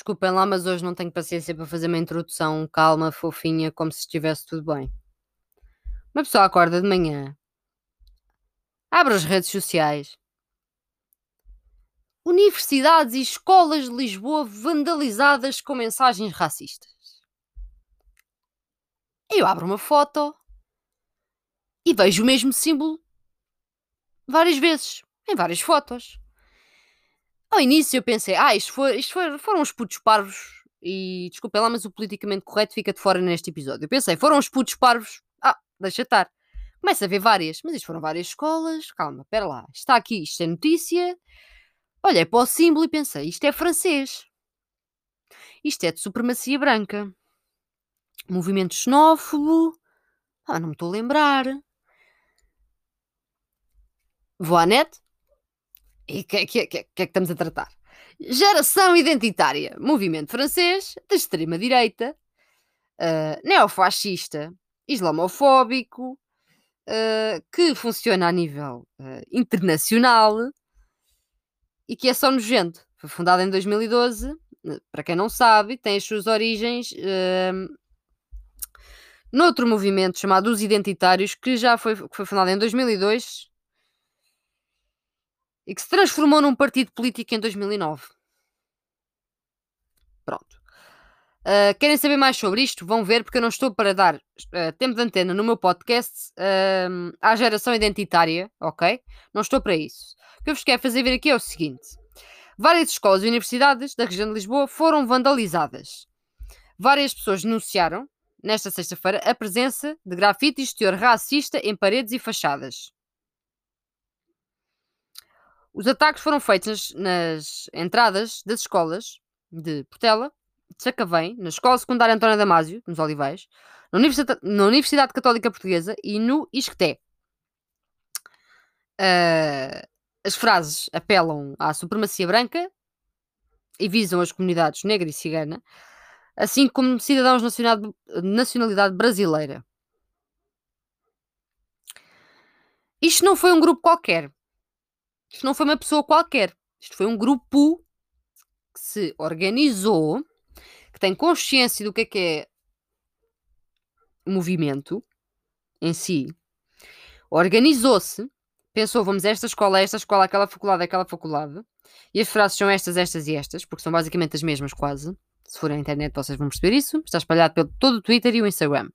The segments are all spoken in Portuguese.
Desculpem lá, mas hoje não tenho paciência para fazer uma introdução calma, fofinha, como se estivesse tudo bem. Uma pessoa acorda de manhã, abre as redes sociais. Universidades e escolas de Lisboa vandalizadas com mensagens racistas. Eu abro uma foto e vejo o mesmo símbolo várias vezes, em várias fotos. Ao início eu pensei, ah, isto, foi, isto foi, foram os putos parvos. E desculpem lá, mas o politicamente correto fica de fora neste episódio. Eu pensei, foram os putos parvos. Ah, deixa estar. Começa a ver várias, mas isto foram várias escolas. Calma, espera lá. Está aqui, isto é notícia. Olhei para o símbolo e pensei, isto é francês. Isto é de supremacia branca. Movimento xenófobo. Ah, não me estou a lembrar. Vou à net, e o que, que, que, que, é que estamos a tratar? Geração identitária, movimento francês, de extrema-direita, uh, neofascista, islamofóbico, uh, que funciona a nível uh, internacional e que é só nojento. Foi fundado em 2012, para quem não sabe, tem as suas origens uh, noutro movimento chamado Os Identitários, que já foi, foi fundado em 2002 e que se transformou num partido político em 2009. Pronto. Uh, querem saber mais sobre isto? Vão ver, porque eu não estou para dar uh, tempo de antena no meu podcast uh, à geração identitária, ok? Não estou para isso. O que eu vos quero fazer ver aqui é o seguinte: várias escolas e universidades da região de Lisboa foram vandalizadas. Várias pessoas denunciaram, nesta sexta-feira, a presença de grafites de teor racista em paredes e fachadas. Os ataques foram feitos nas, entradas das escolas de Portela, de Sacavém, na Escola Secundária António Damásio, nos Olivais, na Universidade, na Universidade Católica Portuguesa e no Isqueté. Uh, as frases apelam à supremacia branca e visam as comunidades negra e cigana, assim como cidadãos de nacionalidade brasileira. Isto não foi um grupo qualquer. Isto não foi uma pessoa qualquer. Isto foi um grupo que se organizou, que tem consciência do que é que é movimento em si, organizou-se, pensou, vamos a esta escola, a esta escola, aquela faculdade, aquela faculdade, e as frases são estas, estas e estas, porque são basicamente as mesmas quase. Se forem à internet vocês vão perceber isso. Está espalhado pelo todo o Twitter e o Instagram.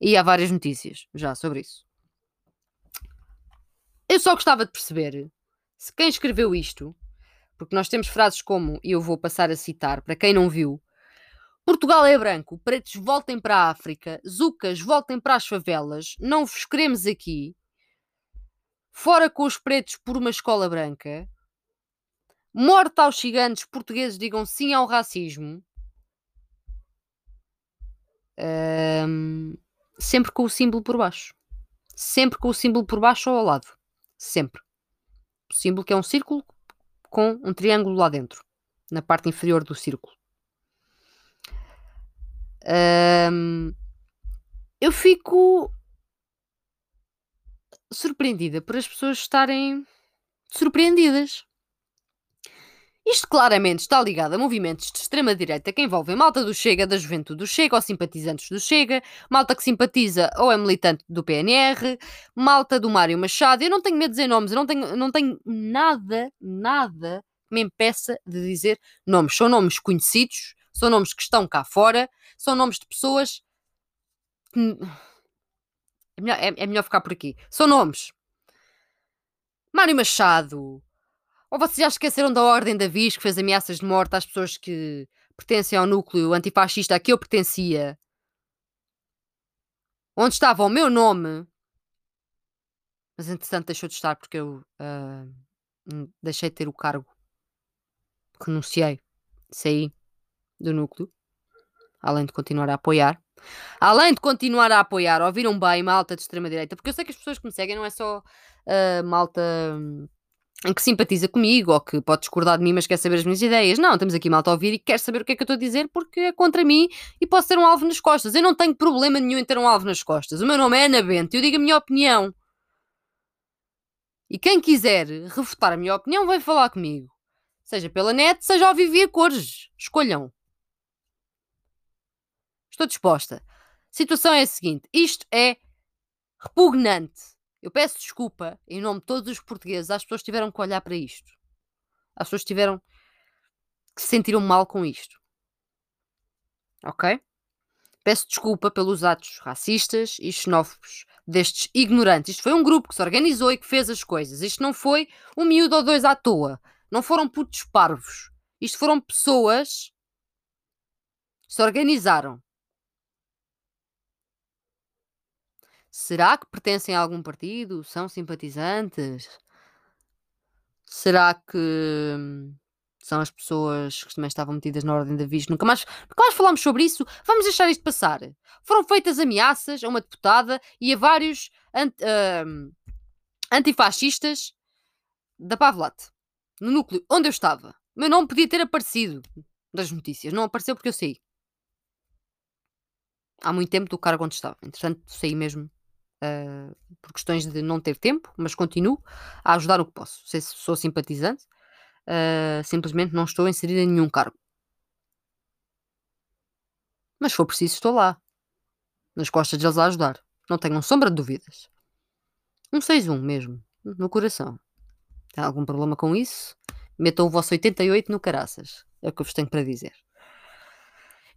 E há várias notícias já sobre isso. Eu só gostava de perceber se quem escreveu isto, porque nós temos frases como, e eu vou passar a citar, para quem não viu, Portugal é branco, pretos voltem para a África, zucas voltem para as favelas, não vos queremos aqui, fora com os pretos por uma escola branca, morta aos gigantes, portugueses digam sim ao racismo, um, sempre com o símbolo por baixo. Sempre com o símbolo por baixo ou ao lado. Sempre. O símbolo que é um círculo com um triângulo lá dentro, na parte inferior do círculo. Um, eu fico surpreendida por as pessoas estarem surpreendidas. Isto claramente está ligado a movimentos de extrema-direita que envolvem malta do Chega, da juventude do Chega ou simpatizantes do Chega, malta que simpatiza ou é militante do PNR, malta do Mário Machado. Eu não tenho medo de dizer nomes, eu não tenho, não tenho nada, nada que me impeça de dizer nomes. São nomes conhecidos, são nomes que estão cá fora, são nomes de pessoas. É melhor, é, é melhor ficar por aqui. São nomes. Mário Machado, ou vocês já esqueceram da Ordem da Vis que fez ameaças de morte às pessoas que pertencem ao núcleo antifascista a que eu pertencia? Onde estava o meu nome? Mas entretanto deixou de estar porque eu uh, deixei de ter o cargo. Renunciei. Saí do núcleo. Além de continuar a apoiar. Além de continuar a apoiar, ouviram bem malta de extrema-direita, porque eu sei que as pessoas que me seguem não é só uh, malta em que simpatiza comigo ou que pode discordar de mim, mas quer saber as minhas ideias. Não, temos aqui malta a ouvir e quer saber o que é que eu estou a dizer porque é contra mim e posso ter um alvo nas costas. Eu não tenho problema nenhum em ter um alvo nas costas. O meu nome é Ana Bento e eu digo a minha opinião. E quem quiser refutar a minha opinião, vai falar comigo. Seja pela net, seja ao vivo e a cores. Escolham. Estou disposta. A situação é a seguinte: isto é repugnante. Eu peço desculpa em nome de todos os portugueses às pessoas tiveram que olhar para isto. As pessoas tiveram que se sentiram mal com isto. Ok? Peço desculpa pelos atos racistas e xenófobos destes ignorantes. Isto foi um grupo que se organizou e que fez as coisas. Isto não foi um miúdo ou dois à toa. Não foram putos parvos. Isto foram pessoas que se organizaram. Será que pertencem a algum partido? São simpatizantes? Será que hum, são as pessoas que também estavam metidas na ordem da vista? Nunca mais, nunca mais falámos sobre isso. Vamos deixar isto passar. Foram feitas ameaças a uma deputada e a vários uh, antifascistas da Pavlat, no núcleo onde eu estava. O meu nome podia ter aparecido das notícias. Não apareceu porque eu saí. Há muito tempo do cargo onde estava. Entretanto, saí mesmo uh, por questões de não ter tempo, mas continuo a ajudar o que posso. Sei se sou simpatizante, uh, simplesmente não estou inserida em nenhum cargo. Mas se for preciso, estou lá, nas costas deles a ajudar. Não tenham sombra de dúvidas. Um 6-1 mesmo, no coração. Tem algum problema com isso? Metam o vosso 88 no caraças. É o que eu vos tenho para dizer.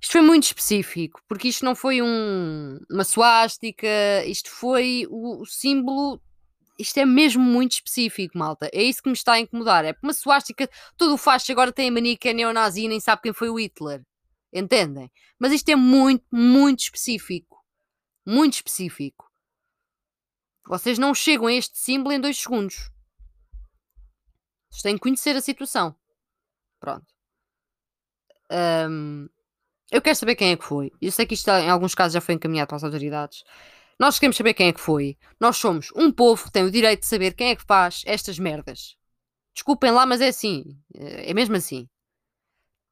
Isto foi muito específico, porque isto não foi um, uma suástica, isto foi o, o, símbolo. Isto é mesmo muito específico, malta. É isso que me está a incomodar. É uma suástica, todo o facho agora tem a mania que é neonazi e nem sabe quem foi o Hitler. Entendem? Mas isto é muito, muito específico. Muito específico. Vocês não chegam a este símbolo em dois segundos. Vocês têm que conhecer a situação. Pronto. Um, eu quero saber quem é que foi. Eu sei que isto em alguns casos já foi encaminhado para as autoridades. Nós queremos saber quem é que foi. Nós somos um povo que tem o direito de saber quem é que faz estas merdas. Desculpem lá, mas é assim. É mesmo assim.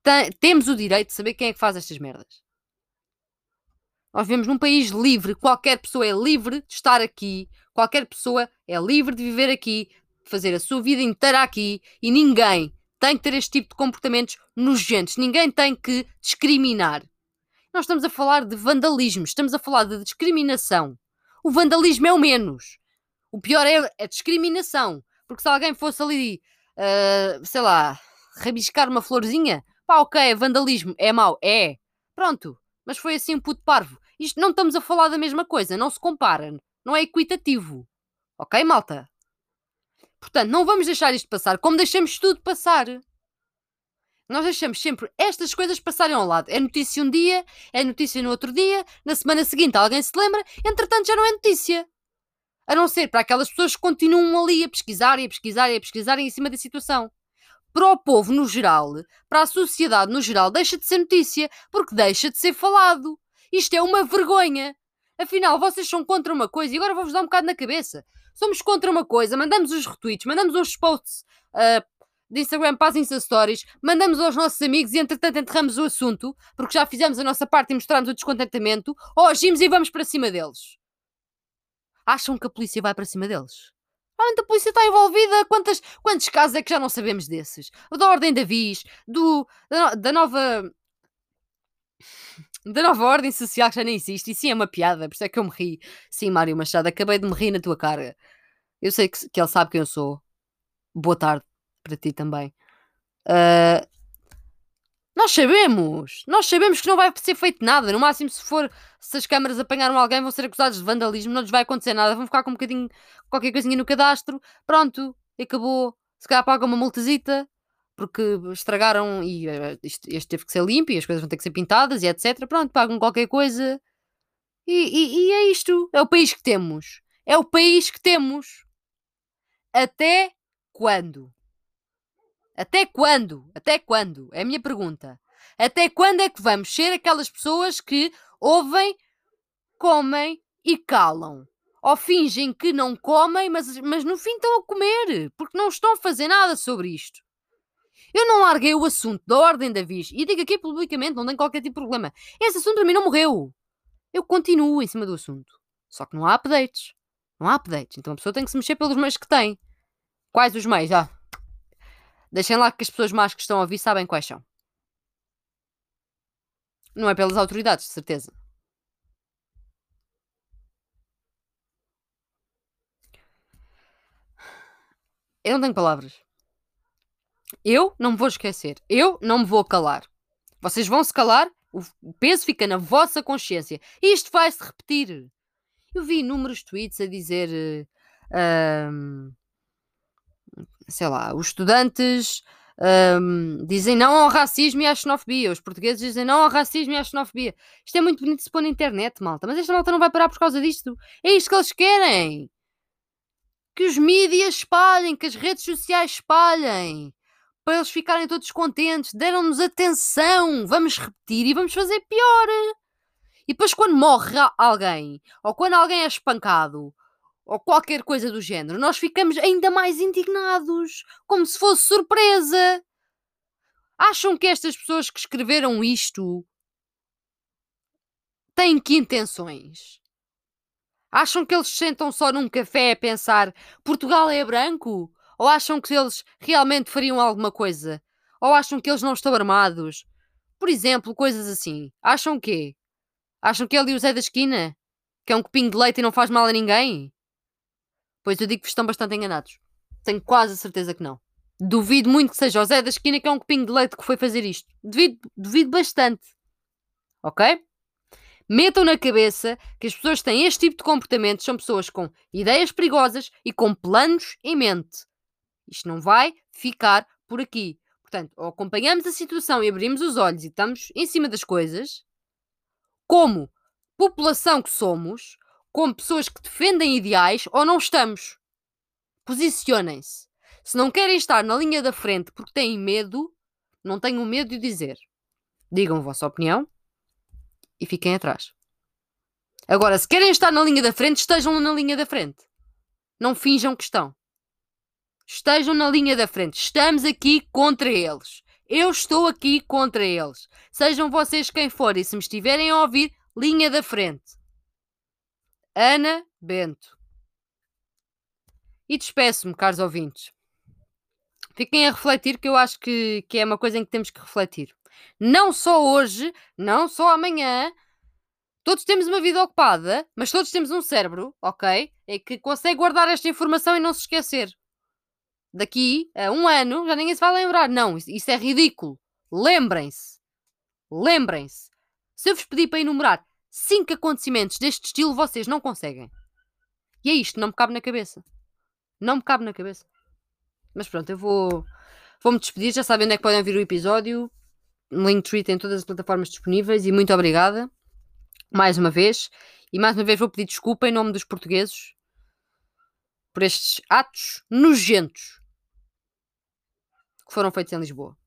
Tem, temos o direito de saber quem é que faz estas merdas. Nós vivemos num país livre. Qualquer pessoa é livre de estar aqui. Qualquer pessoa é livre de viver aqui, de fazer a sua vida inteira aqui. E ninguém tem que ter este tipo de comportamentos nojentos. Ninguém tem que discriminar. Nós estamos a falar de vandalismo, estamos a falar de discriminação. O vandalismo é o menos. O pior é a discriminação. Porque se alguém fosse ali, uh, sei lá, rabiscar uma florzinha, pá, ok, é vandalismo, é mau, é. Pronto. Mas foi assim um puto parvo. Isto não estamos a falar da mesma coisa, não se compara, não é equitativo. Ok, malta? Portanto, não vamos deixar isto passar como deixamos tudo passar. Nós deixamos sempre estas coisas passarem ao lado. É notícia um dia, é notícia no outro dia, na semana seguinte alguém se lembra, entretanto já não é notícia. A não ser para aquelas pessoas que continuam ali a pesquisar e a pesquisar e a pesquisar em cima da situação. Para o povo no geral, para a sociedade no geral, deixa de ser notícia, porque deixa de ser falado. Isto é uma vergonha. Afinal, vocês são contra uma coisa e agora vou-vos dar um bocado na cabeça somos contra uma coisa, mandamos os retweets, mandamos os posts uh, de Instagram para as Insta Stories, mandamos aos nossos amigos e entretanto enterramos o assunto, porque já fizemos a nossa parte e mostramos o descontentamento, ou agimos e vamos para cima deles. Acham que a polícia vai para cima deles? Realmente a polícia está envolvida. Quantas, quantos casos é que já não sabemos desses? Da Ordem da Vis, do, da, da nova da nova ordem social que já nem existe. E sim, é uma piada, por isso é que eu me ri. Sim, Mário Machado, acabei de me rir na tua cara. Eu sei que, que ele sabe quem eu sou. Boa tarde para ti também. Uh, nós sabemos, nós sabemos que não vai ser feito nada. No máximo, se for, se as câmaras apanharam alguém, vão ser acusados de vandalismo, não lhes vai acontecer nada. Vão ficar com um bocadinho, qualquer coisinha no cadastro. Pronto, acabou. Se calhar paga uma multazita porque estragaram e isto, este teve que ser limpo e as coisas vão ter que ser pintadas e etc. Pronto, pagam qualquer coisa. E, e, e é isto. É o país que temos. É o país que temos. Até quando? Até quando? Até quando? É a minha pergunta. Até quando é que vamos ser aquelas pessoas que ouvem, comem e calam? Ou fingem que não comem, mas, mas no fim estão a comer, porque não estão a fazer nada sobre isto. Eu não larguei o assunto da Ordem da Vis e digo aqui publicamente, não tem qualquer tipo de problema. Esse assunto para mim não morreu. Eu continuo em cima do assunto. Só que não há updates. Não há updates. Então a pessoa tem que se mexer pelos meios que tem. Quais os meios? Ah, deixem lá que as pessoas más que estão a ouvir sabem quais são. Não é pelas autoridades, de certeza. Eu não tenho palavras. Eu não me vou esquecer. Eu não me vou calar. Vocês vão se calar, o peso fica na vossa consciência. Isto vai se repetir. Eu vi inúmeros tweets a dizer. Uh, sei lá, os estudantes um, dizem não ao racismo e à xenofobia. Os portugueses dizem não ao racismo e à xenofobia. Isto é muito bonito de se pôr na internet, malta. Mas esta malta não vai parar por causa disto. É isto que eles querem. Que os mídias espalhem, que as redes sociais espalhem. Para eles ficarem todos contentes. Deram-nos atenção. Vamos repetir e vamos fazer pior. E depois, quando morre alguém, ou quando alguém é espancado, ou qualquer coisa do género, nós ficamos ainda mais indignados, como se fosse surpresa. Acham que estas pessoas que escreveram isto têm que intenções? Acham que eles sentam só num café a pensar Portugal é branco? Ou acham que eles realmente fariam alguma coisa? Ou acham que eles não estão armados? Por exemplo, coisas assim. Acham quê? Acham que ele e o Zé da Esquina? Que é um copinho de leite e não faz mal a ninguém? Pois eu digo que estão bastante enganados. Tenho quase a certeza que não. Duvido muito que seja o Zé da Esquina que é um copinho de leite que foi fazer isto. Duvido, duvido bastante. Ok? Metam na cabeça que as pessoas que têm este tipo de comportamentos são pessoas com ideias perigosas e com planos em mente. Isto não vai ficar por aqui. Portanto, ou acompanhamos a situação e abrimos os olhos e estamos em cima das coisas, como população que somos, como pessoas que defendem ideais, ou não estamos. Posicionem-se. Se não querem estar na linha da frente porque têm medo, não tenham medo de dizer. Digam a vossa opinião e fiquem atrás. Agora, se querem estar na linha da frente, estejam na linha da frente. Não finjam que estão. Estejam na linha da frente. Estamos aqui contra eles. Eu estou aqui contra eles. Sejam vocês quem forem, se me estiverem a ouvir, linha da frente. Ana Bento. E despeço-me, caros ouvintes. Fiquem a refletir, que eu acho que, que é uma coisa em que temos que refletir. Não só hoje, não só amanhã. Todos temos uma vida ocupada, mas todos temos um cérebro, ok? É que consegue guardar esta informação e não se esquecer daqui a um ano já ninguém se vai lembrar. Não, isso, é ridículo. Lembrem-se. Lembrem-se. Se eu vos pedir para enumerar cinco acontecimentos deste estilo, vocês não conseguem. E é isto, não me cabe na cabeça. Não me cabe na cabeça. Mas pronto, eu vou, vou me despedir. Já sabem onde é que podem ouvir o episódio. Linktree tem todas as plataformas disponíveis e muito obrigada. Mais uma vez. E mais uma vez vou pedir desculpa em nome dos portugueses por estes atos nojentos que foram feitos em Lisboa.